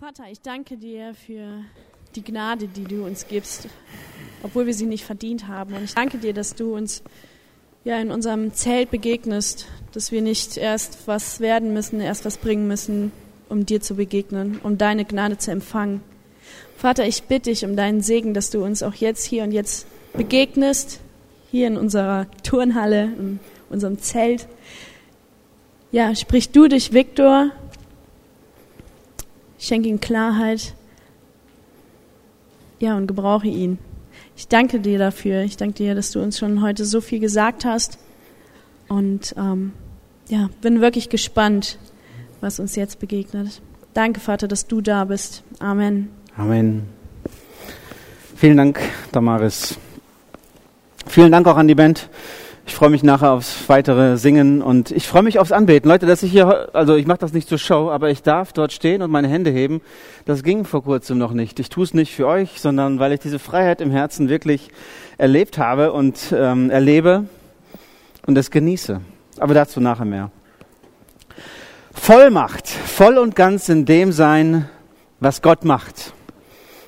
Vater, ich danke dir für die Gnade, die du uns gibst, obwohl wir sie nicht verdient haben. Und ich danke dir, dass du uns ja in unserem Zelt begegnest, dass wir nicht erst was werden müssen, erst was bringen müssen, um dir zu begegnen, um deine Gnade zu empfangen. Vater, ich bitte dich um deinen Segen, dass du uns auch jetzt hier und jetzt begegnest, hier in unserer Turnhalle, in unserem Zelt. Ja, sprich du durch Viktor, schenke ihm Klarheit, ja, und gebrauche ihn. Ich danke dir dafür. Ich danke dir, dass du uns schon heute so viel gesagt hast. Und ähm, ja, bin wirklich gespannt, was uns jetzt begegnet. Danke, Vater, dass du da bist. Amen. Amen. Vielen Dank, Damaris. Vielen Dank auch an die Band. Ich freue mich nachher aufs weitere Singen und ich freue mich aufs Anbeten. Leute, dass ich hier, also ich mache das nicht zur Show, aber ich darf dort stehen und meine Hände heben. Das ging vor kurzem noch nicht. Ich tue es nicht für euch, sondern weil ich diese Freiheit im Herzen wirklich erlebt habe und ähm, erlebe und es genieße. Aber dazu nachher mehr. Vollmacht, voll und ganz in dem sein, was Gott macht.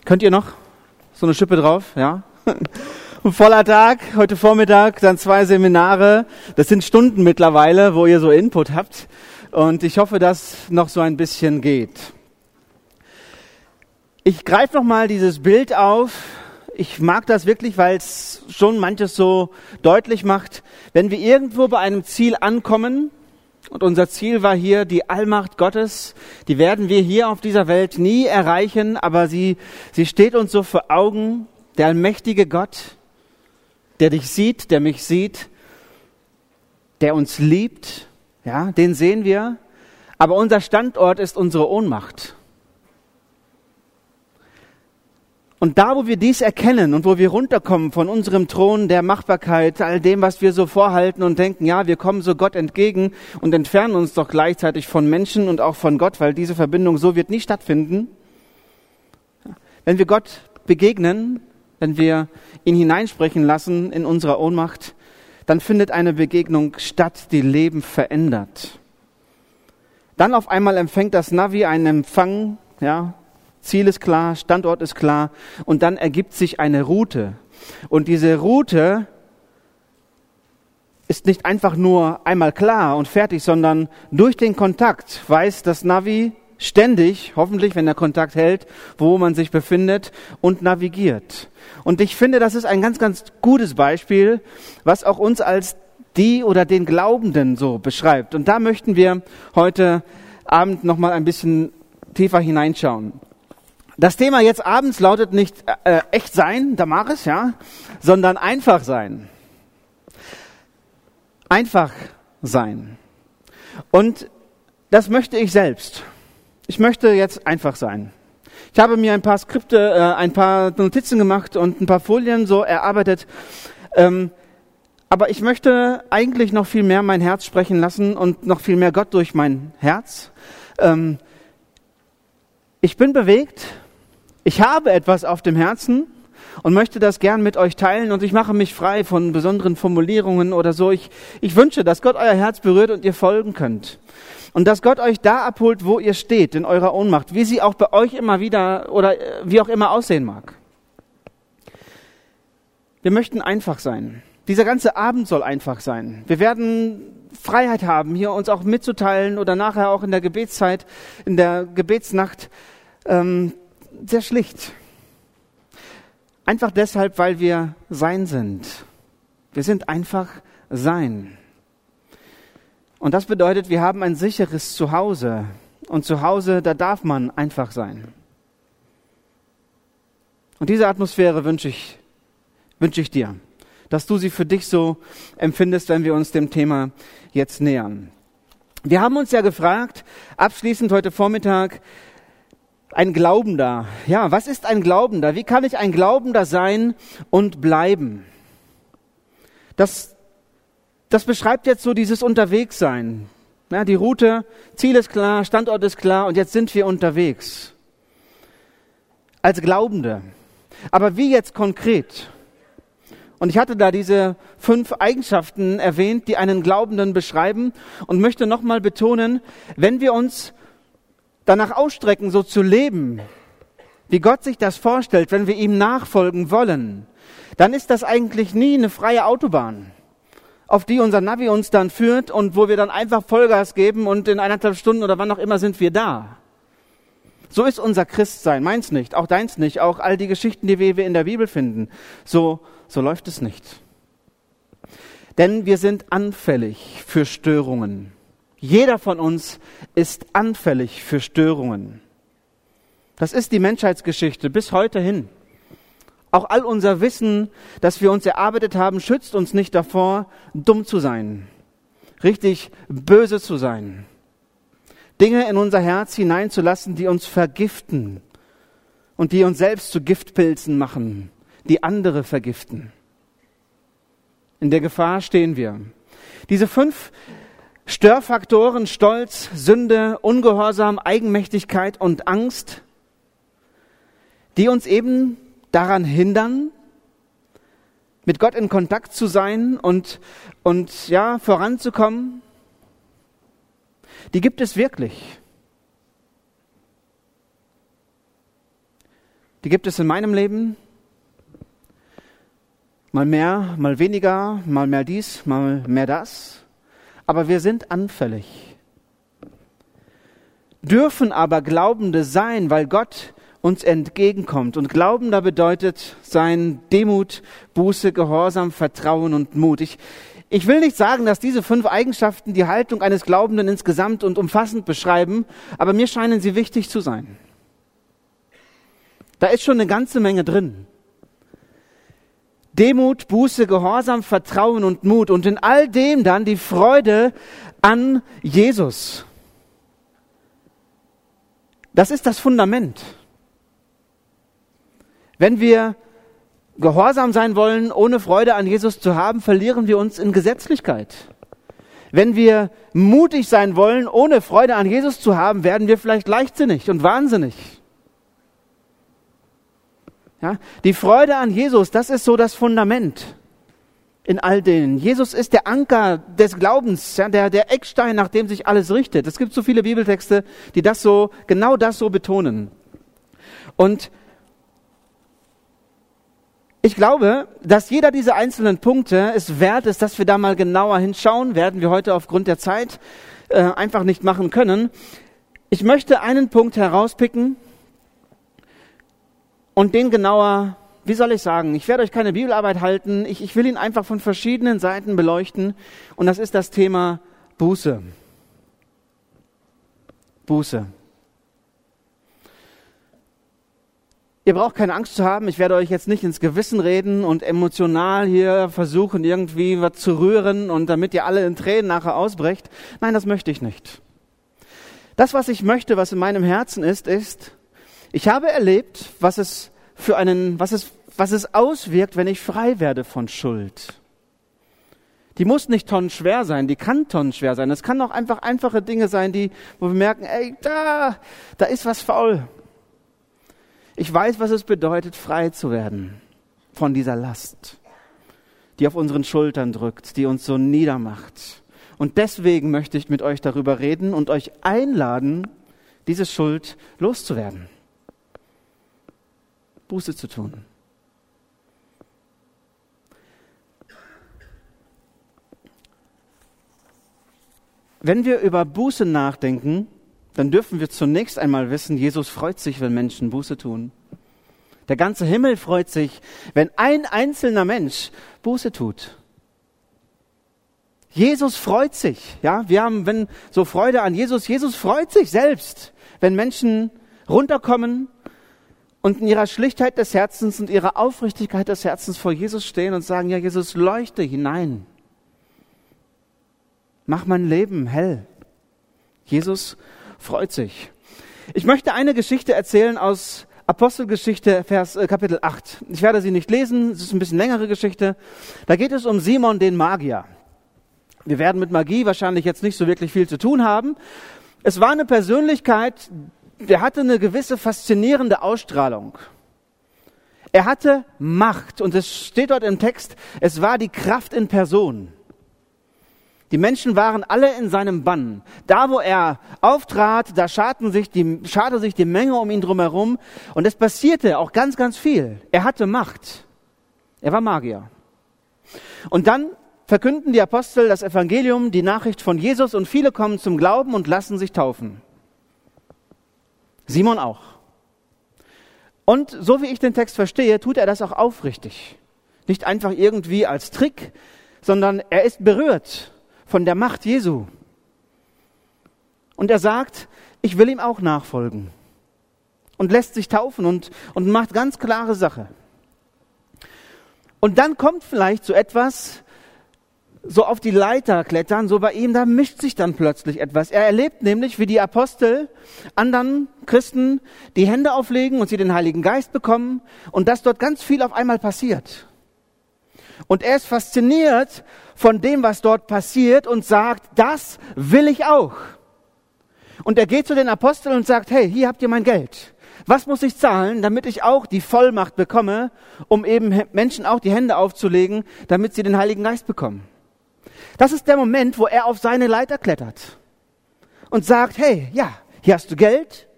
Könnt ihr noch so eine Schippe drauf? Ja? Voller Tag, heute Vormittag, dann zwei Seminare. Das sind Stunden mittlerweile, wo ihr so Input habt. Und ich hoffe, dass noch so ein bisschen geht. Ich greife noch mal dieses Bild auf. Ich mag das wirklich, weil es schon manches so deutlich macht. Wenn wir irgendwo bei einem Ziel ankommen, und unser Ziel war hier die Allmacht Gottes, die werden wir hier auf dieser Welt nie erreichen, aber sie, sie steht uns so vor Augen, der allmächtige Gott, der dich sieht, der mich sieht, der uns liebt, ja, den sehen wir. Aber unser Standort ist unsere Ohnmacht. Und da, wo wir dies erkennen und wo wir runterkommen von unserem Thron der Machbarkeit, all dem, was wir so vorhalten und denken, ja, wir kommen so Gott entgegen und entfernen uns doch gleichzeitig von Menschen und auch von Gott, weil diese Verbindung so wird nie stattfinden. Wenn wir Gott begegnen, wenn wir ihn hineinsprechen lassen in unserer Ohnmacht, dann findet eine Begegnung statt, die Leben verändert. Dann auf einmal empfängt das Navi einen Empfang, ja, Ziel ist klar, Standort ist klar, und dann ergibt sich eine Route. Und diese Route ist nicht einfach nur einmal klar und fertig, sondern durch den Kontakt weiß das Navi, ständig, hoffentlich, wenn der Kontakt hält, wo man sich befindet und navigiert. Und ich finde, das ist ein ganz, ganz gutes Beispiel, was auch uns als die oder den Glaubenden so beschreibt. Und da möchten wir heute Abend noch mal ein bisschen tiefer hineinschauen. Das Thema jetzt abends lautet nicht äh, echt sein, Damaris, ja, sondern einfach sein. Einfach sein. Und das möchte ich selbst. Ich möchte jetzt einfach sein. Ich habe mir ein paar Skripte, äh, ein paar Notizen gemacht und ein paar Folien so erarbeitet. Ähm, aber ich möchte eigentlich noch viel mehr mein Herz sprechen lassen und noch viel mehr Gott durch mein Herz. Ähm, ich bin bewegt. Ich habe etwas auf dem Herzen und möchte das gern mit euch teilen und ich mache mich frei von besonderen Formulierungen oder so. Ich, ich wünsche, dass Gott euer Herz berührt und ihr folgen könnt. Und dass Gott euch da abholt, wo ihr steht, in eurer Ohnmacht, wie sie auch bei euch immer wieder oder äh, wie auch immer aussehen mag. Wir möchten einfach sein. Dieser ganze Abend soll einfach sein. Wir werden Freiheit haben, hier uns auch mitzuteilen oder nachher auch in der Gebetszeit, in der Gebetsnacht, ähm, sehr schlicht. Einfach deshalb, weil wir sein sind. Wir sind einfach sein. Und das bedeutet, wir haben ein sicheres Zuhause. Und zu Hause, da darf man einfach sein. Und diese Atmosphäre wünsche ich, wünsche ich dir, dass du sie für dich so empfindest, wenn wir uns dem Thema jetzt nähern. Wir haben uns ja gefragt, abschließend heute Vormittag, ein Glaubender. Ja, was ist ein Glaubender? Wie kann ich ein Glaubender sein und bleiben? Das das beschreibt jetzt so dieses Unterwegssein. Ja, die Route, Ziel ist klar, Standort ist klar und jetzt sind wir unterwegs. Als Glaubende. Aber wie jetzt konkret? Und ich hatte da diese fünf Eigenschaften erwähnt, die einen Glaubenden beschreiben und möchte nochmal betonen, wenn wir uns danach ausstrecken, so zu leben, wie Gott sich das vorstellt, wenn wir ihm nachfolgen wollen, dann ist das eigentlich nie eine freie Autobahn, auf die unser Navi uns dann führt und wo wir dann einfach Vollgas geben und in eineinhalb Stunden oder wann auch immer sind wir da. So ist unser Christsein, meins nicht, auch deins nicht, auch all die Geschichten, die wir in der Bibel finden. So, so läuft es nicht. Denn wir sind anfällig für Störungen. Jeder von uns ist anfällig für Störungen. Das ist die Menschheitsgeschichte bis heute hin. Auch all unser Wissen, das wir uns erarbeitet haben, schützt uns nicht davor, dumm zu sein, richtig böse zu sein, Dinge in unser Herz hineinzulassen, die uns vergiften und die uns selbst zu Giftpilzen machen, die andere vergiften. In der Gefahr stehen wir. Diese fünf Störfaktoren Stolz, Sünde, Ungehorsam, Eigenmächtigkeit und Angst, die uns eben daran hindern, mit Gott in Kontakt zu sein und, und ja, voranzukommen, die gibt es wirklich. Die gibt es in meinem Leben. Mal mehr, mal weniger, mal mehr dies, mal mehr das. Aber wir sind anfällig. Dürfen aber Glaubende sein, weil Gott uns entgegenkommt. Und Glaubender bedeutet sein Demut, Buße, Gehorsam, Vertrauen und Mut. Ich, ich will nicht sagen, dass diese fünf Eigenschaften die Haltung eines Glaubenden insgesamt und umfassend beschreiben, aber mir scheinen sie wichtig zu sein. Da ist schon eine ganze Menge drin. Demut, Buße, Gehorsam, Vertrauen und Mut und in all dem dann die Freude an Jesus. Das ist das Fundament. Wenn wir gehorsam sein wollen, ohne Freude an Jesus zu haben, verlieren wir uns in Gesetzlichkeit. Wenn wir mutig sein wollen, ohne Freude an Jesus zu haben, werden wir vielleicht leichtsinnig und wahnsinnig. Ja, die Freude an Jesus, das ist so das Fundament in all denen. Jesus ist der Anker des Glaubens, ja, der, der Eckstein, nach dem sich alles richtet. Es gibt so viele Bibeltexte, die das so, genau das so betonen. Und ich glaube, dass jeder dieser einzelnen Punkte es wert ist, dass wir da mal genauer hinschauen, werden wir heute aufgrund der Zeit äh, einfach nicht machen können. Ich möchte einen Punkt herauspicken und den genauer, wie soll ich sagen, ich werde euch keine Bibelarbeit halten, ich, ich will ihn einfach von verschiedenen Seiten beleuchten und das ist das Thema Buße. Buße. Ihr braucht keine Angst zu haben, ich werde euch jetzt nicht ins Gewissen reden und emotional hier versuchen, irgendwie was zu rühren und damit ihr alle in Tränen nachher ausbrecht. Nein, das möchte ich nicht. Das, was ich möchte, was in meinem Herzen ist, ist, ich habe erlebt, was es für einen, was es, was es auswirkt, wenn ich frei werde von Schuld. Die muss nicht tonnenschwer sein, die kann tonnenschwer sein. Es kann auch einfach einfache Dinge sein, die, wo wir merken, ey, da, da ist was faul. Ich weiß, was es bedeutet, frei zu werden von dieser Last, die auf unseren Schultern drückt, die uns so niedermacht. Und deswegen möchte ich mit euch darüber reden und euch einladen, diese Schuld loszuwerden, Buße zu tun. Wenn wir über Buße nachdenken, dann dürfen wir zunächst einmal wissen, Jesus freut sich, wenn Menschen Buße tun. Der ganze Himmel freut sich, wenn ein einzelner Mensch Buße tut. Jesus freut sich, ja. Wir haben, wenn so Freude an Jesus, Jesus freut sich selbst, wenn Menschen runterkommen und in ihrer Schlichtheit des Herzens und ihrer Aufrichtigkeit des Herzens vor Jesus stehen und sagen, ja, Jesus, leuchte hinein. Mach mein Leben hell. Jesus freut sich. Ich möchte eine Geschichte erzählen aus Apostelgeschichte, Vers, äh, Kapitel 8. Ich werde sie nicht lesen, es ist ein bisschen längere Geschichte. Da geht es um Simon den Magier. Wir werden mit Magie wahrscheinlich jetzt nicht so wirklich viel zu tun haben. Es war eine Persönlichkeit, der hatte eine gewisse faszinierende Ausstrahlung. Er hatte Macht und es steht dort im Text, es war die Kraft in Person. Die Menschen waren alle in seinem Bann. Da, wo er auftrat, da scharten sich die, scharte sich die Menge um ihn drumherum. Und es passierte auch ganz, ganz viel. Er hatte Macht. Er war Magier. Und dann verkünden die Apostel das Evangelium, die Nachricht von Jesus und viele kommen zum Glauben und lassen sich taufen. Simon auch. Und so wie ich den Text verstehe, tut er das auch aufrichtig. Nicht einfach irgendwie als Trick, sondern er ist berührt von der Macht Jesu. Und er sagt, ich will ihm auch nachfolgen. Und lässt sich taufen und, und macht ganz klare Sache. Und dann kommt vielleicht so etwas, so auf die Leiter klettern, so bei ihm, da mischt sich dann plötzlich etwas. Er erlebt nämlich, wie die Apostel anderen Christen die Hände auflegen und sie den Heiligen Geist bekommen und dass dort ganz viel auf einmal passiert. Und er ist fasziniert von dem, was dort passiert und sagt, das will ich auch. Und er geht zu den Aposteln und sagt, hey, hier habt ihr mein Geld. Was muss ich zahlen, damit ich auch die Vollmacht bekomme, um eben Menschen auch die Hände aufzulegen, damit sie den Heiligen Geist bekommen? Das ist der Moment, wo er auf seine Leiter klettert und sagt, hey, ja, hier hast du Geld.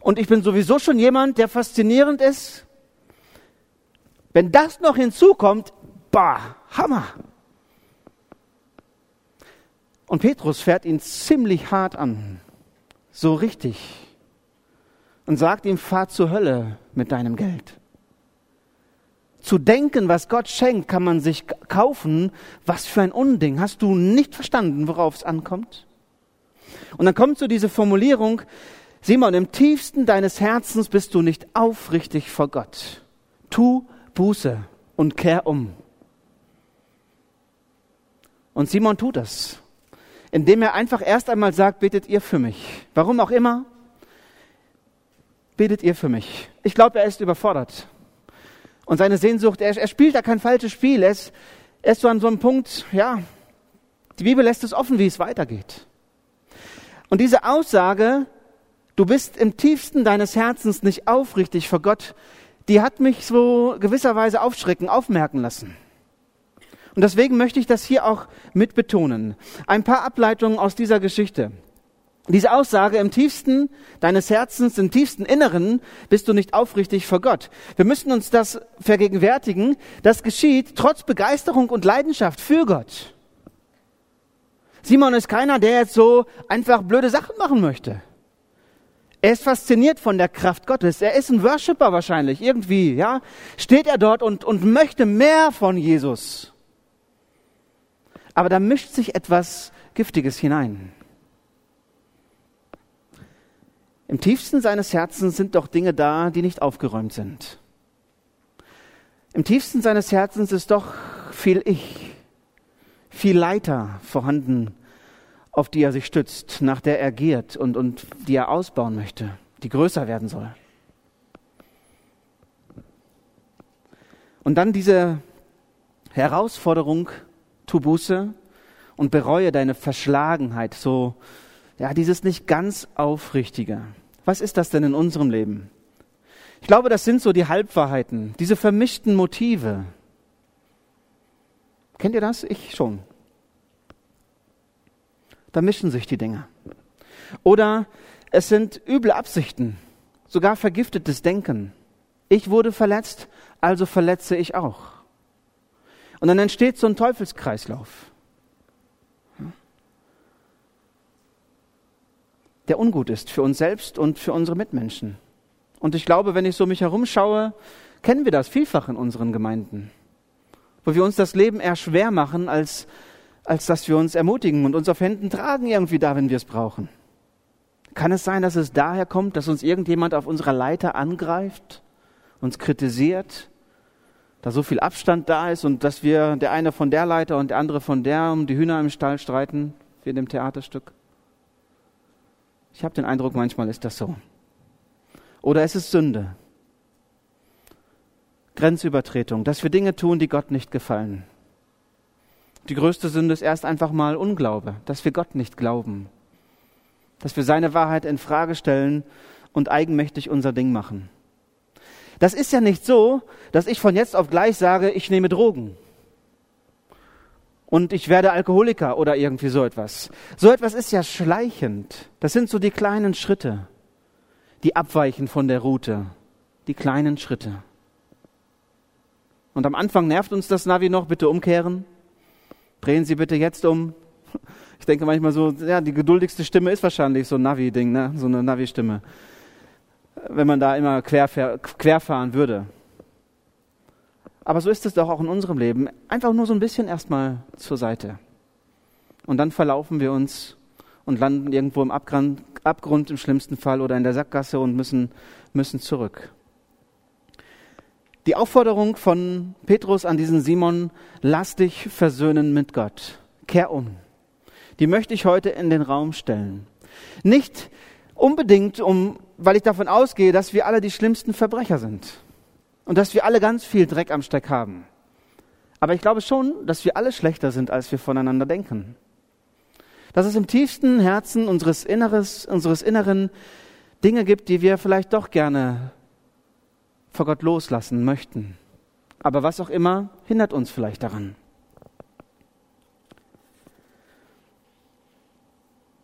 Und ich bin sowieso schon jemand, der faszinierend ist. Wenn das noch hinzukommt, bah, Hammer. Und Petrus fährt ihn ziemlich hart an, so richtig, und sagt ihm, fahr zur Hölle mit deinem Geld. Zu denken, was Gott schenkt, kann man sich kaufen. Was für ein Unding. Hast du nicht verstanden, worauf es ankommt? Und dann kommt so diese Formulierung, Simon, im tiefsten deines Herzens bist du nicht aufrichtig vor Gott. Tu Buße und kehr um. Und Simon tut das, indem er einfach erst einmal sagt, betet ihr für mich. Warum auch immer, betet ihr für mich. Ich glaube, er ist überfordert. Und seine Sehnsucht, er, er spielt da kein falsches Spiel. Er ist, er ist so an so einem Punkt, ja, die Bibel lässt es offen, wie es weitergeht. Und diese Aussage, du bist im tiefsten deines Herzens nicht aufrichtig vor Gott, die hat mich so gewisserweise aufschrecken, aufmerken lassen. Und deswegen möchte ich das hier auch mit betonen. Ein paar Ableitungen aus dieser Geschichte. Diese Aussage im tiefsten deines Herzens, im tiefsten Inneren bist du nicht aufrichtig vor Gott. Wir müssen uns das vergegenwärtigen. Das geschieht trotz Begeisterung und Leidenschaft für Gott. Simon ist keiner, der jetzt so einfach blöde Sachen machen möchte. Er ist fasziniert von der Kraft Gottes. Er ist ein Worshipper wahrscheinlich, irgendwie, ja. Steht er dort und, und möchte mehr von Jesus. Aber da mischt sich etwas Giftiges hinein. Im tiefsten seines Herzens sind doch Dinge da, die nicht aufgeräumt sind. Im tiefsten seines Herzens ist doch viel Ich, viel Leiter vorhanden, auf die er sich stützt, nach der er giert und, und die er ausbauen möchte, die größer werden soll. Und dann diese Herausforderung, tu Buße und bereue deine Verschlagenheit, so, ja, dieses nicht ganz Aufrichtige. Was ist das denn in unserem Leben? Ich glaube, das sind so die Halbwahrheiten, diese vermischten Motive. Kennt ihr das? Ich schon. Da mischen sich die Dinge. Oder es sind üble Absichten, sogar vergiftetes Denken. Ich wurde verletzt, also verletze ich auch. Und dann entsteht so ein Teufelskreislauf. Der ungut ist für uns selbst und für unsere Mitmenschen. Und ich glaube, wenn ich so mich herumschaue, kennen wir das vielfach in unseren Gemeinden, wo wir uns das Leben eher schwer machen, als, als dass wir uns ermutigen und uns auf Händen tragen irgendwie da, wenn wir es brauchen. Kann es sein, dass es daher kommt, dass uns irgendjemand auf unserer Leiter angreift, uns kritisiert, da so viel Abstand da ist und dass wir der eine von der Leiter und der andere von der um die Hühner im Stall streiten, wie in dem Theaterstück? Ich habe den Eindruck, manchmal ist das so. Oder es ist Sünde. Grenzübertretung, dass wir Dinge tun, die Gott nicht gefallen. Die größte Sünde ist erst einfach mal Unglaube, dass wir Gott nicht glauben, dass wir seine Wahrheit in Frage stellen und eigenmächtig unser Ding machen. Das ist ja nicht so, dass ich von jetzt auf gleich sage, ich nehme Drogen und ich werde Alkoholiker oder irgendwie so etwas. So etwas ist ja schleichend. Das sind so die kleinen Schritte, die abweichen von der Route. Die kleinen Schritte. Und am Anfang nervt uns das Navi noch, bitte umkehren. Drehen Sie bitte jetzt um. Ich denke manchmal so, ja, die geduldigste Stimme ist wahrscheinlich so ein Navi-Ding, ne? so eine Navi-Stimme. Wenn man da immer querfahren würde. Aber so ist es doch auch in unserem Leben. Einfach nur so ein bisschen erstmal zur Seite. Und dann verlaufen wir uns und landen irgendwo im Abgrund, Abgrund im schlimmsten Fall oder in der Sackgasse und müssen, müssen zurück. Die Aufforderung von Petrus an diesen Simon, lass dich versöhnen mit Gott. Kehr um. Die möchte ich heute in den Raum stellen. Nicht unbedingt, um, weil ich davon ausgehe, dass wir alle die schlimmsten Verbrecher sind und dass wir alle ganz viel Dreck am Steck haben. Aber ich glaube schon, dass wir alle schlechter sind, als wir voneinander denken. Dass es im tiefsten Herzen unseres, Inneres, unseres Inneren Dinge gibt, die wir vielleicht doch gerne vor Gott loslassen möchten. Aber was auch immer hindert uns vielleicht daran.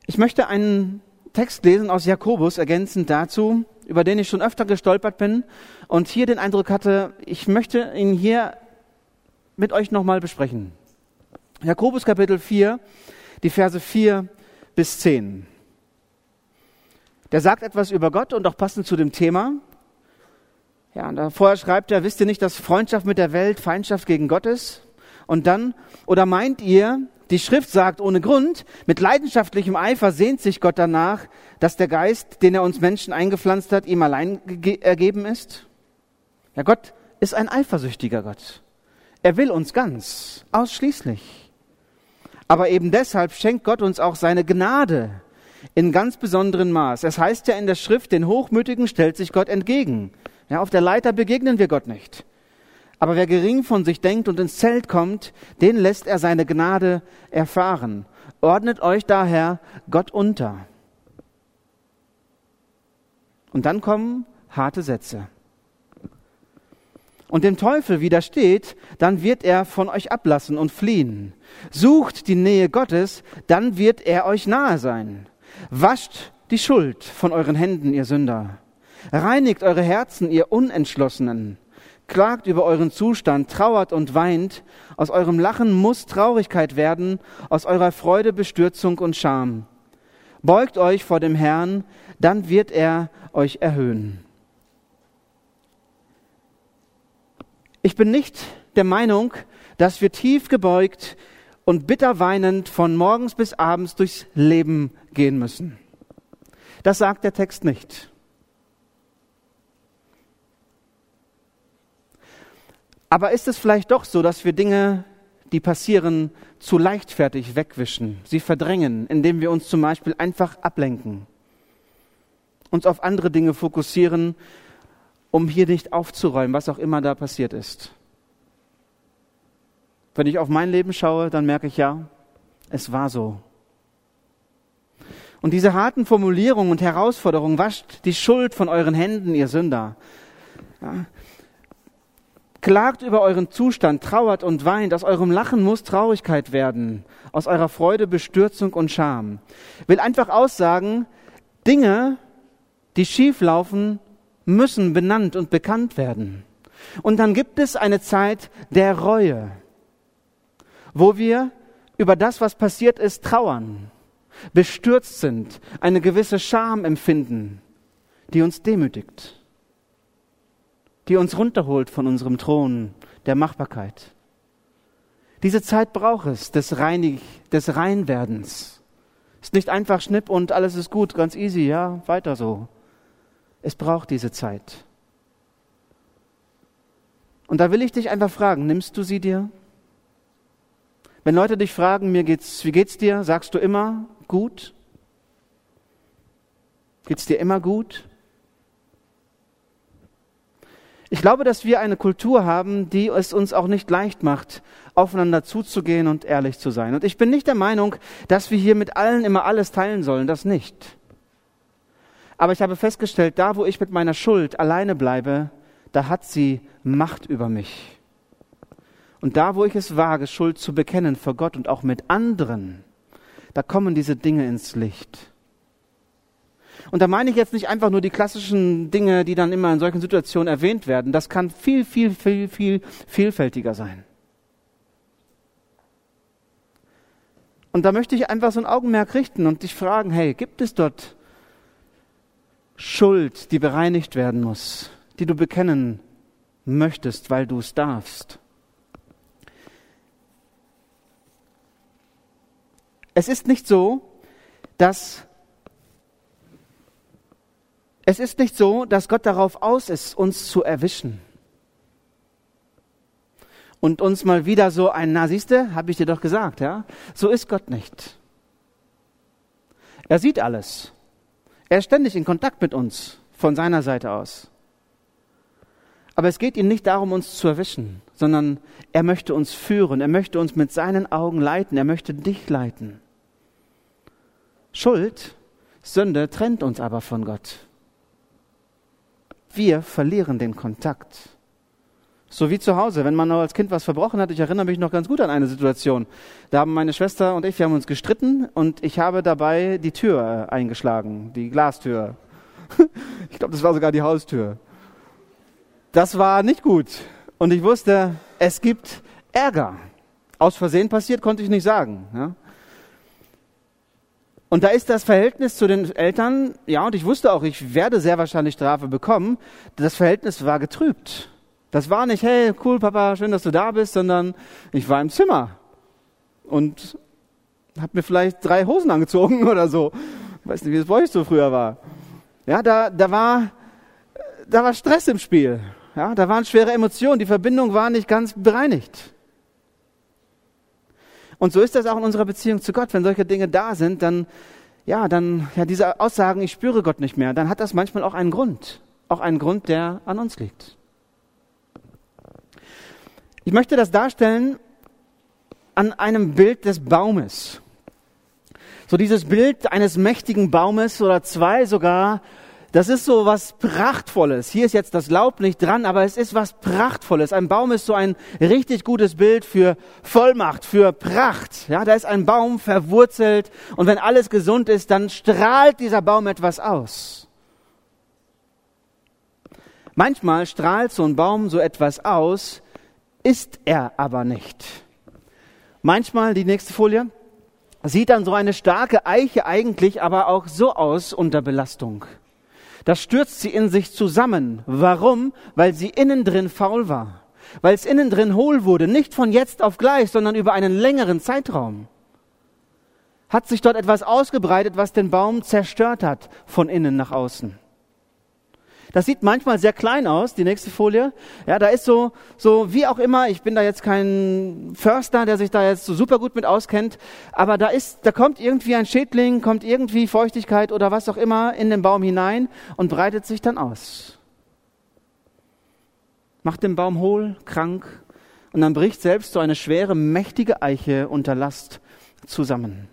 Ich möchte einen Text lesen aus Jakobus ergänzend dazu, über den ich schon öfter gestolpert bin und hier den Eindruck hatte, ich möchte ihn hier mit euch nochmal besprechen. Jakobus Kapitel 4, die Verse 4 bis 10. Der sagt etwas über Gott und auch passend zu dem Thema. Ja, und vorher schreibt er, wisst ihr nicht, dass Freundschaft mit der Welt Feindschaft gegen Gott ist? Und dann, oder meint ihr, die Schrift sagt ohne Grund, mit leidenschaftlichem Eifer sehnt sich Gott danach, dass der Geist, den er uns Menschen eingepflanzt hat, ihm allein ergeben ist? Ja, Gott ist ein eifersüchtiger Gott. Er will uns ganz, ausschließlich. Aber eben deshalb schenkt Gott uns auch seine Gnade in ganz besonderem Maß. Es heißt ja in der Schrift, den Hochmütigen stellt sich Gott entgegen. Ja, auf der Leiter begegnen wir Gott nicht. Aber wer gering von sich denkt und ins Zelt kommt, den lässt er seine Gnade erfahren. Ordnet euch daher Gott unter. Und dann kommen harte Sätze. Und dem Teufel widersteht, dann wird er von euch ablassen und fliehen. Sucht die Nähe Gottes, dann wird er euch nahe sein. Wascht die Schuld von euren Händen, ihr Sünder. Reinigt eure Herzen, ihr Unentschlossenen. Klagt über euren Zustand, trauert und weint. Aus eurem Lachen muss Traurigkeit werden, aus eurer Freude Bestürzung und Scham. Beugt euch vor dem Herrn, dann wird er euch erhöhen. Ich bin nicht der Meinung, dass wir tief gebeugt und bitter weinend von morgens bis abends durchs Leben gehen müssen. Das sagt der Text nicht. Aber ist es vielleicht doch so, dass wir Dinge, die passieren, zu leichtfertig wegwischen, sie verdrängen, indem wir uns zum Beispiel einfach ablenken, uns auf andere Dinge fokussieren, um hier nicht aufzuräumen, was auch immer da passiert ist? Wenn ich auf mein Leben schaue, dann merke ich ja, es war so. Und diese harten Formulierungen und Herausforderungen, wascht die Schuld von euren Händen, ihr Sünder. Ja, Klagt über euren Zustand, trauert und weint. Aus eurem Lachen muss Traurigkeit werden, aus eurer Freude Bestürzung und Scham. Will einfach aussagen, Dinge, die schief laufen, müssen benannt und bekannt werden. Und dann gibt es eine Zeit der Reue, wo wir über das, was passiert ist, trauern, bestürzt sind, eine gewisse Scham empfinden, die uns demütigt die uns runterholt von unserem Thron der Machbarkeit. Diese Zeit braucht es, des, Reinig, des Reinwerdens. Ist nicht einfach Schnipp und alles ist gut, ganz easy, ja, weiter so. Es braucht diese Zeit. Und da will ich dich einfach fragen, nimmst du sie dir? Wenn Leute dich fragen, mir geht's, wie geht's dir, sagst du immer gut? Geht's dir immer gut? Ich glaube, dass wir eine Kultur haben, die es uns auch nicht leicht macht, aufeinander zuzugehen und ehrlich zu sein. Und ich bin nicht der Meinung, dass wir hier mit allen immer alles teilen sollen, das nicht. Aber ich habe festgestellt, da wo ich mit meiner Schuld alleine bleibe, da hat sie Macht über mich. Und da, wo ich es wage, Schuld zu bekennen vor Gott und auch mit anderen, da kommen diese Dinge ins Licht. Und da meine ich jetzt nicht einfach nur die klassischen Dinge, die dann immer in solchen Situationen erwähnt werden. Das kann viel, viel, viel, viel vielfältiger sein. Und da möchte ich einfach so ein Augenmerk richten und dich fragen, hey, gibt es dort Schuld, die bereinigt werden muss, die du bekennen möchtest, weil du es darfst? Es ist nicht so, dass es ist nicht so, dass Gott darauf aus ist, uns zu erwischen. Und uns mal wieder so ein, na siehste, habe ich dir doch gesagt, ja? So ist Gott nicht. Er sieht alles. Er ist ständig in Kontakt mit uns von seiner Seite aus. Aber es geht ihm nicht darum, uns zu erwischen, sondern er möchte uns führen, er möchte uns mit seinen Augen leiten, er möchte dich leiten. Schuld, Sünde trennt uns aber von Gott. Wir verlieren den Kontakt. So wie zu Hause, wenn man als Kind was verbrochen hat. Ich erinnere mich noch ganz gut an eine Situation. Da haben meine Schwester und ich, wir haben uns gestritten und ich habe dabei die Tür eingeschlagen, die Glastür. Ich glaube, das war sogar die Haustür. Das war nicht gut. Und ich wusste, es gibt Ärger. Aus Versehen passiert, konnte ich nicht sagen. Ja? Und da ist das Verhältnis zu den Eltern, ja, und ich wusste auch, ich werde sehr wahrscheinlich Strafe bekommen. Das Verhältnis war getrübt. Das war nicht, hey, cool, Papa, schön, dass du da bist, sondern ich war im Zimmer und habe mir vielleicht drei Hosen angezogen oder so. Ich weiß nicht, wie es bei euch so früher war. Ja, da, da war, da war Stress im Spiel. Ja, da waren schwere Emotionen. Die Verbindung war nicht ganz bereinigt. Und so ist das auch in unserer Beziehung zu Gott. Wenn solche Dinge da sind, dann, ja, dann, ja, diese Aussagen, ich spüre Gott nicht mehr, dann hat das manchmal auch einen Grund. Auch einen Grund, der an uns liegt. Ich möchte das darstellen an einem Bild des Baumes. So dieses Bild eines mächtigen Baumes oder zwei sogar, das ist so was Prachtvolles. Hier ist jetzt das Laub nicht dran, aber es ist was Prachtvolles. Ein Baum ist so ein richtig gutes Bild für Vollmacht, für Pracht. Ja, da ist ein Baum verwurzelt und wenn alles gesund ist, dann strahlt dieser Baum etwas aus. Manchmal strahlt so ein Baum so etwas aus, ist er aber nicht. Manchmal, die nächste Folie, sieht dann so eine starke Eiche eigentlich aber auch so aus unter Belastung. Das stürzt sie in sich zusammen. Warum? Weil sie innen drin faul war. Weil es innen drin hohl wurde. Nicht von jetzt auf gleich, sondern über einen längeren Zeitraum. Hat sich dort etwas ausgebreitet, was den Baum zerstört hat, von innen nach außen. Das sieht manchmal sehr klein aus, die nächste Folie. Ja, da ist so, so wie auch immer, ich bin da jetzt kein Förster, der sich da jetzt so super gut mit auskennt, aber da ist, da kommt irgendwie ein Schädling, kommt irgendwie Feuchtigkeit oder was auch immer in den Baum hinein und breitet sich dann aus. Macht den Baum hohl, krank und dann bricht selbst so eine schwere, mächtige Eiche unter Last zusammen.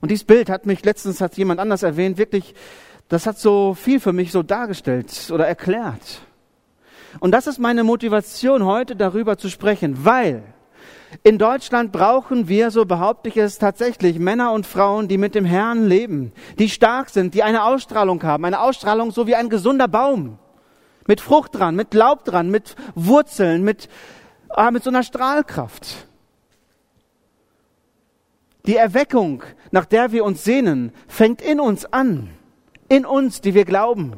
Und dieses Bild hat mich letztens, hat jemand anders erwähnt, wirklich das hat so viel für mich so dargestellt oder erklärt. Und das ist meine Motivation, heute darüber zu sprechen, weil in Deutschland brauchen wir, so behaupte ich es tatsächlich, Männer und Frauen, die mit dem Herrn leben, die stark sind, die eine Ausstrahlung haben, eine Ausstrahlung so wie ein gesunder Baum, mit Frucht dran, mit Laub dran, mit Wurzeln, mit, ah, mit so einer Strahlkraft. Die Erweckung, nach der wir uns sehnen, fängt in uns an in uns, die wir glauben.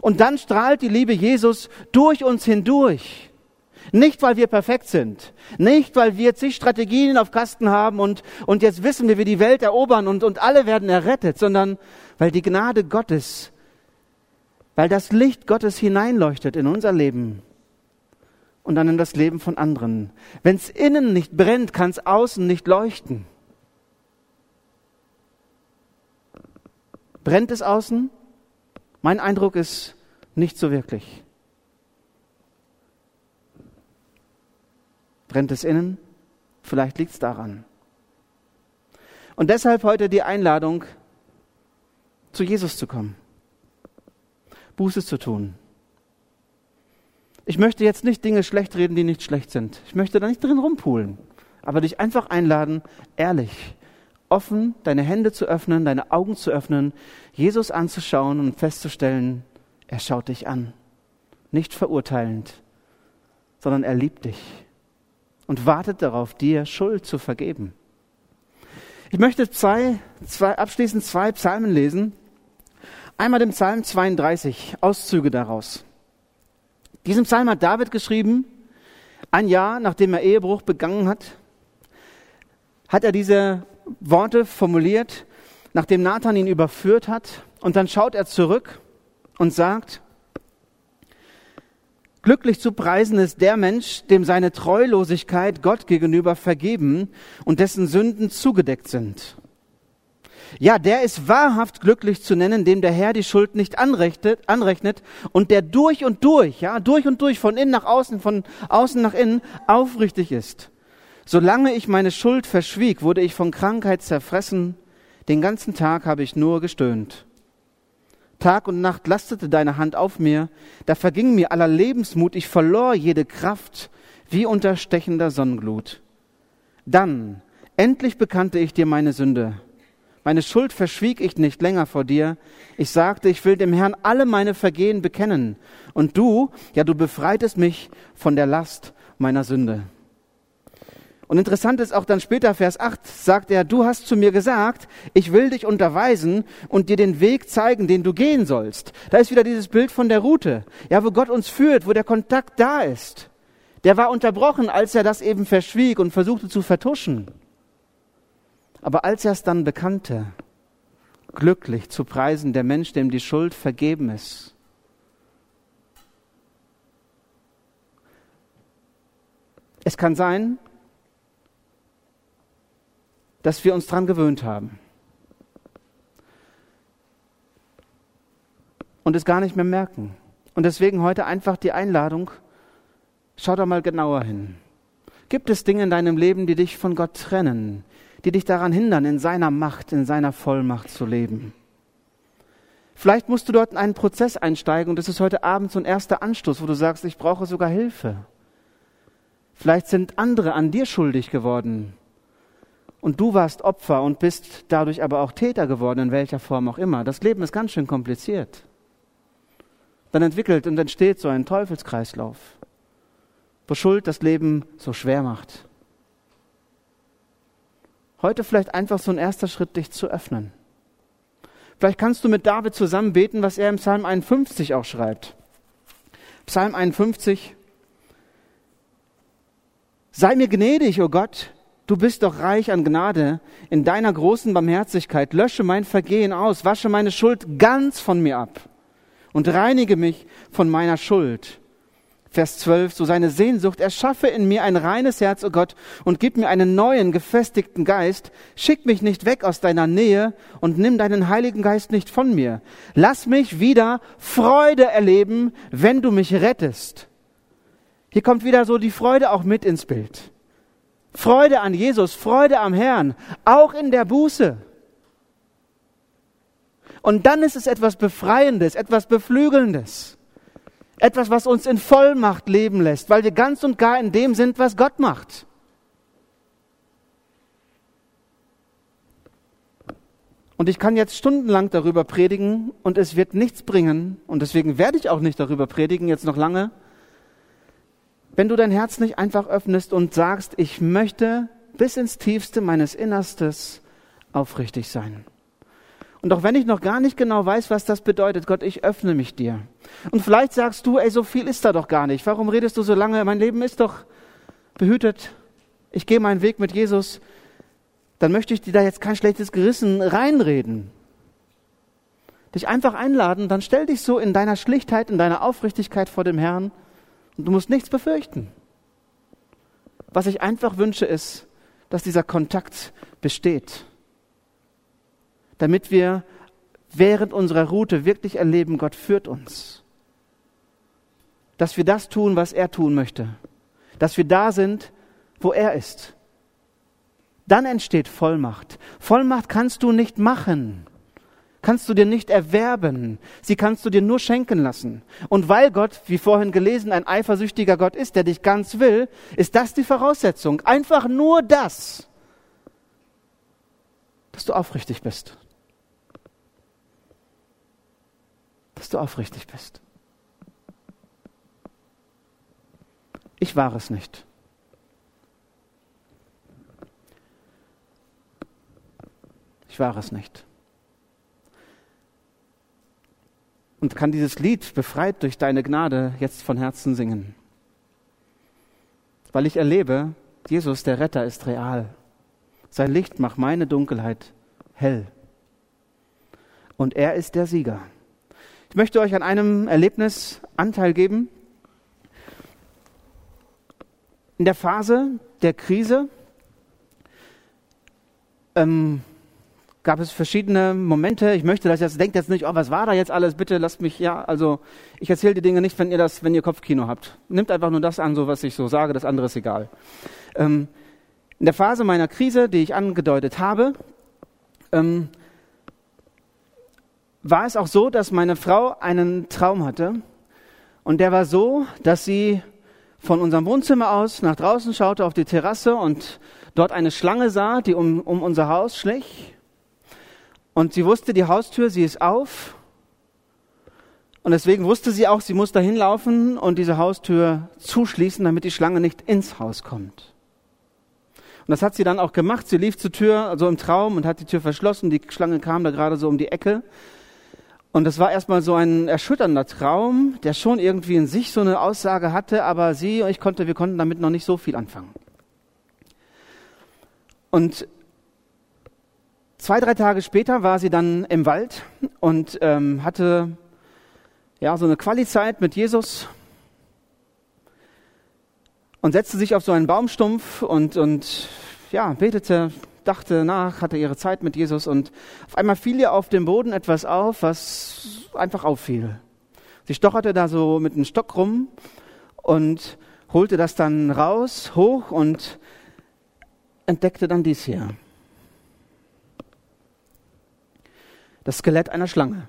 Und dann strahlt die Liebe Jesus durch uns hindurch. Nicht, weil wir perfekt sind. Nicht, weil wir zig Strategien auf Kasten haben und, und jetzt wissen, wie wir die Welt erobern und, und alle werden errettet, sondern weil die Gnade Gottes, weil das Licht Gottes hineinleuchtet in unser Leben und dann in das Leben von anderen. Wenn es innen nicht brennt, kann es außen nicht leuchten. Brennt es außen? Mein Eindruck ist nicht so wirklich. Brennt es innen? Vielleicht liegt es daran. Und deshalb heute die Einladung, zu Jesus zu kommen, Buße zu tun, Ich möchte jetzt nicht Dinge schlecht reden, die nicht schlecht sind. Ich möchte da nicht drin rumpulen, aber dich einfach einladen, ehrlich, offen deine Hände zu öffnen, deine Augen zu öffnen, Jesus anzuschauen und festzustellen, er schaut dich an. Nicht verurteilend, sondern er liebt dich und wartet darauf, dir Schuld zu vergeben. Ich möchte zwei, zwei, abschließend zwei Psalmen lesen. Einmal den Psalm 32, Auszüge daraus. Diesen Psalm hat David geschrieben, ein Jahr nachdem er Ehebruch begangen hat, hat er diese Worte formuliert, nachdem Nathan ihn überführt hat. Und dann schaut er zurück und sagt, Glücklich zu preisen ist der Mensch, dem seine Treulosigkeit Gott gegenüber vergeben und dessen Sünden zugedeckt sind. Ja, der ist wahrhaft glücklich zu nennen, dem der Herr die Schuld nicht anrechnet, anrechnet und der durch und durch, ja, durch und durch, von innen nach außen, von außen nach innen aufrichtig ist. Solange ich meine Schuld verschwieg, wurde ich von Krankheit zerfressen. Den ganzen Tag habe ich nur gestöhnt. Tag und Nacht lastete deine Hand auf mir, da verging mir aller Lebensmut, ich verlor jede Kraft wie unter stechender Sonnenglut. Dann, endlich bekannte ich dir meine Sünde. Meine Schuld verschwieg ich nicht länger vor dir. Ich sagte, ich will dem Herrn alle meine Vergehen bekennen. Und du, ja, du befreitest mich von der Last meiner Sünde. Und interessant ist auch dann später, Vers 8, sagt er, du hast zu mir gesagt, ich will dich unterweisen und dir den Weg zeigen, den du gehen sollst. Da ist wieder dieses Bild von der Route, ja, wo Gott uns führt, wo der Kontakt da ist. Der war unterbrochen, als er das eben verschwieg und versuchte zu vertuschen. Aber als er es dann bekannte, glücklich zu preisen, der Mensch, dem die Schuld vergeben ist. Es kann sein, dass wir uns daran gewöhnt haben. Und es gar nicht mehr merken. Und deswegen heute einfach die Einladung, schau da mal genauer hin. Gibt es Dinge in deinem Leben, die dich von Gott trennen, die dich daran hindern, in seiner Macht, in seiner Vollmacht zu leben? Vielleicht musst du dort in einen Prozess einsteigen und das ist heute Abend so ein erster Anstoß, wo du sagst, ich brauche sogar Hilfe. Vielleicht sind andere an dir schuldig geworden und du warst Opfer und bist dadurch aber auch Täter geworden, in welcher Form auch immer. Das Leben ist ganz schön kompliziert. Dann entwickelt und entsteht so ein Teufelskreislauf, wo Schuld das Leben so schwer macht. Heute vielleicht einfach so ein erster Schritt, dich zu öffnen. Vielleicht kannst du mit David zusammen beten, was er im Psalm 51 auch schreibt. Psalm 51. Sei mir gnädig, o oh Gott, Du bist doch reich an Gnade. In deiner großen Barmherzigkeit lösche mein Vergehen aus, wasche meine Schuld ganz von mir ab und reinige mich von meiner Schuld. Vers 12, so seine Sehnsucht, erschaffe in mir ein reines Herz, o oh Gott, und gib mir einen neuen, gefestigten Geist. Schick mich nicht weg aus deiner Nähe und nimm deinen Heiligen Geist nicht von mir. Lass mich wieder Freude erleben, wenn du mich rettest. Hier kommt wieder so die Freude auch mit ins Bild. Freude an Jesus, Freude am Herrn, auch in der Buße. Und dann ist es etwas Befreiendes, etwas Beflügelndes. Etwas, was uns in Vollmacht leben lässt, weil wir ganz und gar in dem sind, was Gott macht. Und ich kann jetzt stundenlang darüber predigen und es wird nichts bringen. Und deswegen werde ich auch nicht darüber predigen, jetzt noch lange wenn du dein Herz nicht einfach öffnest und sagst, ich möchte bis ins Tiefste meines Innerstes aufrichtig sein. Und auch wenn ich noch gar nicht genau weiß, was das bedeutet, Gott, ich öffne mich dir. Und vielleicht sagst du, ey, so viel ist da doch gar nicht. Warum redest du so lange? Mein Leben ist doch behütet. Ich gehe meinen Weg mit Jesus. Dann möchte ich dir da jetzt kein schlechtes Gerissen reinreden. Dich einfach einladen, dann stell dich so in deiner Schlichtheit, in deiner Aufrichtigkeit vor dem Herrn und du musst nichts befürchten. Was ich einfach wünsche, ist, dass dieser Kontakt besteht. Damit wir während unserer Route wirklich erleben, Gott führt uns. Dass wir das tun, was er tun möchte. Dass wir da sind, wo er ist. Dann entsteht Vollmacht. Vollmacht kannst du nicht machen. Kannst du dir nicht erwerben. Sie kannst du dir nur schenken lassen. Und weil Gott, wie vorhin gelesen, ein eifersüchtiger Gott ist, der dich ganz will, ist das die Voraussetzung. Einfach nur das, dass du aufrichtig bist. Dass du aufrichtig bist. Ich war es nicht. Ich war es nicht. Und kann dieses Lied, befreit durch deine Gnade, jetzt von Herzen singen. Weil ich erlebe, Jesus, der Retter, ist real. Sein Licht macht meine Dunkelheit hell. Und er ist der Sieger. Ich möchte euch an einem Erlebnis Anteil geben. In der Phase der Krise ähm, gab es verschiedene Momente. Ich möchte das jetzt, denkt jetzt nicht, oh, was war da jetzt alles? Bitte lasst mich, ja, also ich erzähle die Dinge nicht, wenn ihr das, wenn ihr Kopfkino habt. Nimmt einfach nur das an, so was ich so sage, das andere ist egal. Ähm, in der Phase meiner Krise, die ich angedeutet habe, ähm, war es auch so, dass meine Frau einen Traum hatte. Und der war so, dass sie von unserem Wohnzimmer aus nach draußen schaute auf die Terrasse und dort eine Schlange sah, die um, um unser Haus schlich und sie wusste, die Haustür, sie ist auf. Und deswegen wusste sie auch, sie muss dahin laufen und diese Haustür zuschließen, damit die Schlange nicht ins Haus kommt. Und das hat sie dann auch gemacht. Sie lief zur Tür, also im Traum, und hat die Tür verschlossen. Die Schlange kam da gerade so um die Ecke. Und das war erstmal so ein erschütternder Traum, der schon irgendwie in sich so eine Aussage hatte, aber sie und ich konnte, wir konnten damit noch nicht so viel anfangen. Und Zwei, drei Tage später war sie dann im Wald und ähm, hatte ja so eine Quali-Zeit mit Jesus und setzte sich auf so einen Baumstumpf und, und ja, betete, dachte nach, hatte ihre Zeit mit Jesus und auf einmal fiel ihr auf dem Boden etwas auf, was einfach auffiel. Sie stocherte da so mit einem Stock rum und holte das dann raus, hoch und entdeckte dann dies hier. Das Skelett einer Schlange.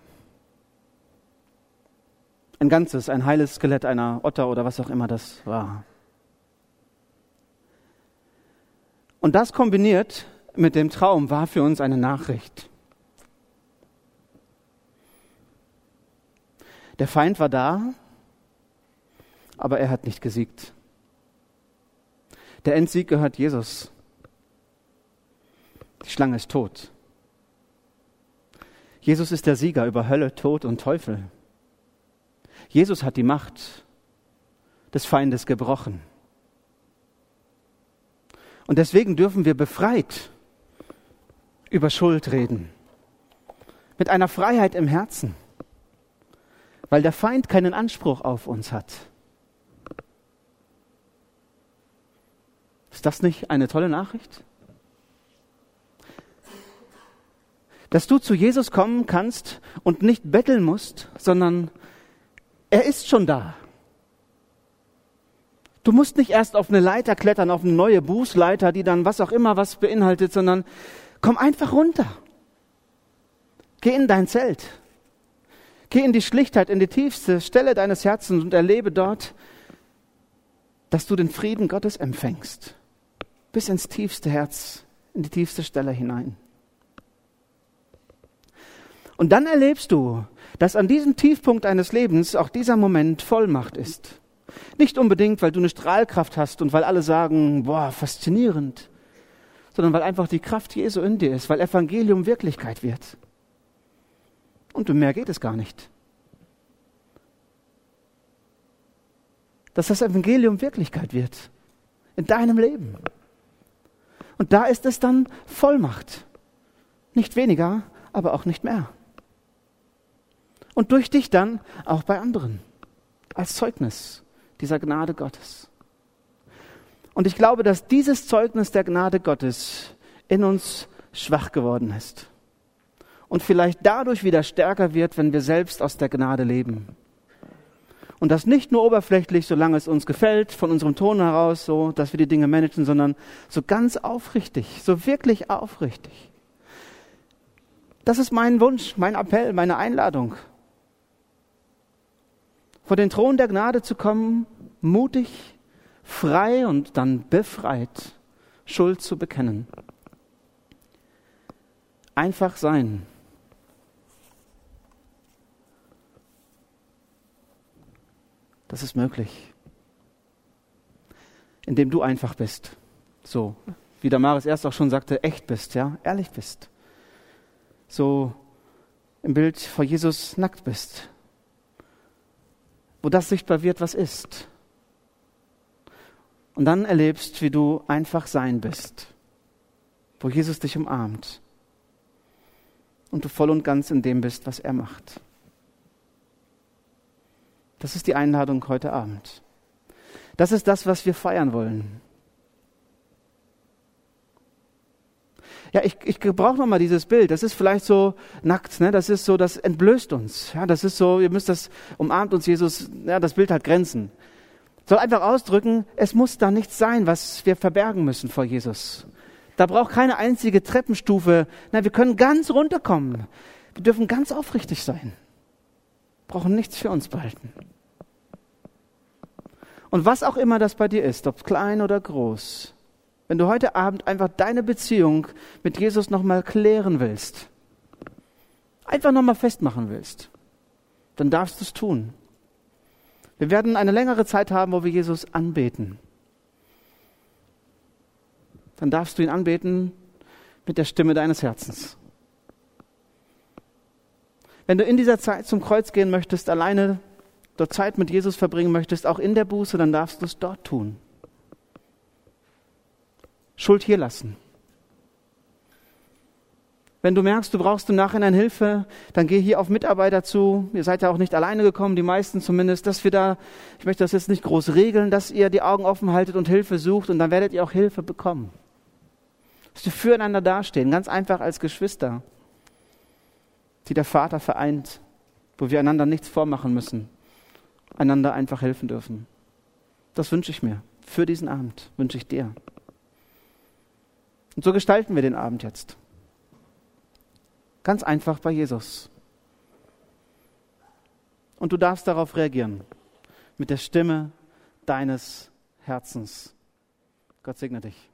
Ein ganzes, ein heiles Skelett einer Otter oder was auch immer das war. Und das kombiniert mit dem Traum war für uns eine Nachricht. Der Feind war da, aber er hat nicht gesiegt. Der Endsieg gehört Jesus. Die Schlange ist tot. Jesus ist der Sieger über Hölle, Tod und Teufel. Jesus hat die Macht des Feindes gebrochen. Und deswegen dürfen wir befreit über Schuld reden. Mit einer Freiheit im Herzen. Weil der Feind keinen Anspruch auf uns hat. Ist das nicht eine tolle Nachricht? Dass du zu Jesus kommen kannst und nicht betteln musst, sondern er ist schon da. Du musst nicht erst auf eine Leiter klettern, auf eine neue Bußleiter, die dann was auch immer was beinhaltet, sondern komm einfach runter. Geh in dein Zelt. Geh in die Schlichtheit, in die tiefste Stelle deines Herzens und erlebe dort, dass du den Frieden Gottes empfängst. Bis ins tiefste Herz, in die tiefste Stelle hinein. Und dann erlebst du, dass an diesem Tiefpunkt deines Lebens auch dieser Moment Vollmacht ist. Nicht unbedingt, weil du eine Strahlkraft hast und weil alle sagen, boah, faszinierend, sondern weil einfach die Kraft Jesu in dir ist, weil Evangelium Wirklichkeit wird. Und um mehr geht es gar nicht. Dass das Evangelium Wirklichkeit wird in deinem Leben. Und da ist es dann Vollmacht. Nicht weniger, aber auch nicht mehr und durch dich dann auch bei anderen als Zeugnis dieser Gnade Gottes. Und ich glaube, dass dieses Zeugnis der Gnade Gottes in uns schwach geworden ist und vielleicht dadurch wieder stärker wird, wenn wir selbst aus der Gnade leben. Und das nicht nur oberflächlich, solange es uns gefällt, von unserem Ton heraus, so, dass wir die Dinge managen, sondern so ganz aufrichtig, so wirklich aufrichtig. Das ist mein Wunsch, mein Appell, meine Einladung. Vor den Thron der Gnade zu kommen, mutig, frei und dann befreit, Schuld zu bekennen. Einfach sein. Das ist möglich. Indem du einfach bist. So, wie der Maris erst auch schon sagte, echt bist, ja, ehrlich bist. So im Bild vor Jesus nackt bist. Wo das sichtbar wird, was ist. Und dann erlebst, wie du einfach sein bist. Wo Jesus dich umarmt. Und du voll und ganz in dem bist, was er macht. Das ist die Einladung heute Abend. Das ist das, was wir feiern wollen. Ja, ich, ich brauche nochmal dieses Bild. Das ist vielleicht so nackt, ne? Das ist so, das entblößt uns. Ja, das ist so, ihr müsst das, umarmt uns Jesus, ja, das Bild hat Grenzen. Soll einfach ausdrücken, es muss da nichts sein, was wir verbergen müssen vor Jesus. Da braucht keine einzige Treppenstufe. Nein, wir können ganz runterkommen. Wir dürfen ganz aufrichtig sein. Brauchen nichts für uns behalten. Und was auch immer das bei dir ist, ob klein oder groß, wenn du heute Abend einfach deine Beziehung mit Jesus nochmal klären willst, einfach nochmal festmachen willst, dann darfst du es tun. Wir werden eine längere Zeit haben, wo wir Jesus anbeten. Dann darfst du ihn anbeten mit der Stimme deines Herzens. Wenn du in dieser Zeit zum Kreuz gehen möchtest, alleine dort Zeit mit Jesus verbringen möchtest, auch in der Buße, dann darfst du es dort tun. Schuld hier lassen. Wenn du merkst, du brauchst im Nachhinein Hilfe, dann geh hier auf Mitarbeiter zu. Ihr seid ja auch nicht alleine gekommen, die meisten zumindest, dass wir da, ich möchte das jetzt nicht groß regeln, dass ihr die Augen offen haltet und Hilfe sucht und dann werdet ihr auch Hilfe bekommen. Dass wir füreinander dastehen, ganz einfach als Geschwister, die der Vater vereint, wo wir einander nichts vormachen müssen, einander einfach helfen dürfen. Das wünsche ich mir. Für diesen Abend wünsche ich dir. Und so gestalten wir den Abend jetzt. Ganz einfach bei Jesus. Und du darfst darauf reagieren. Mit der Stimme deines Herzens. Gott segne dich.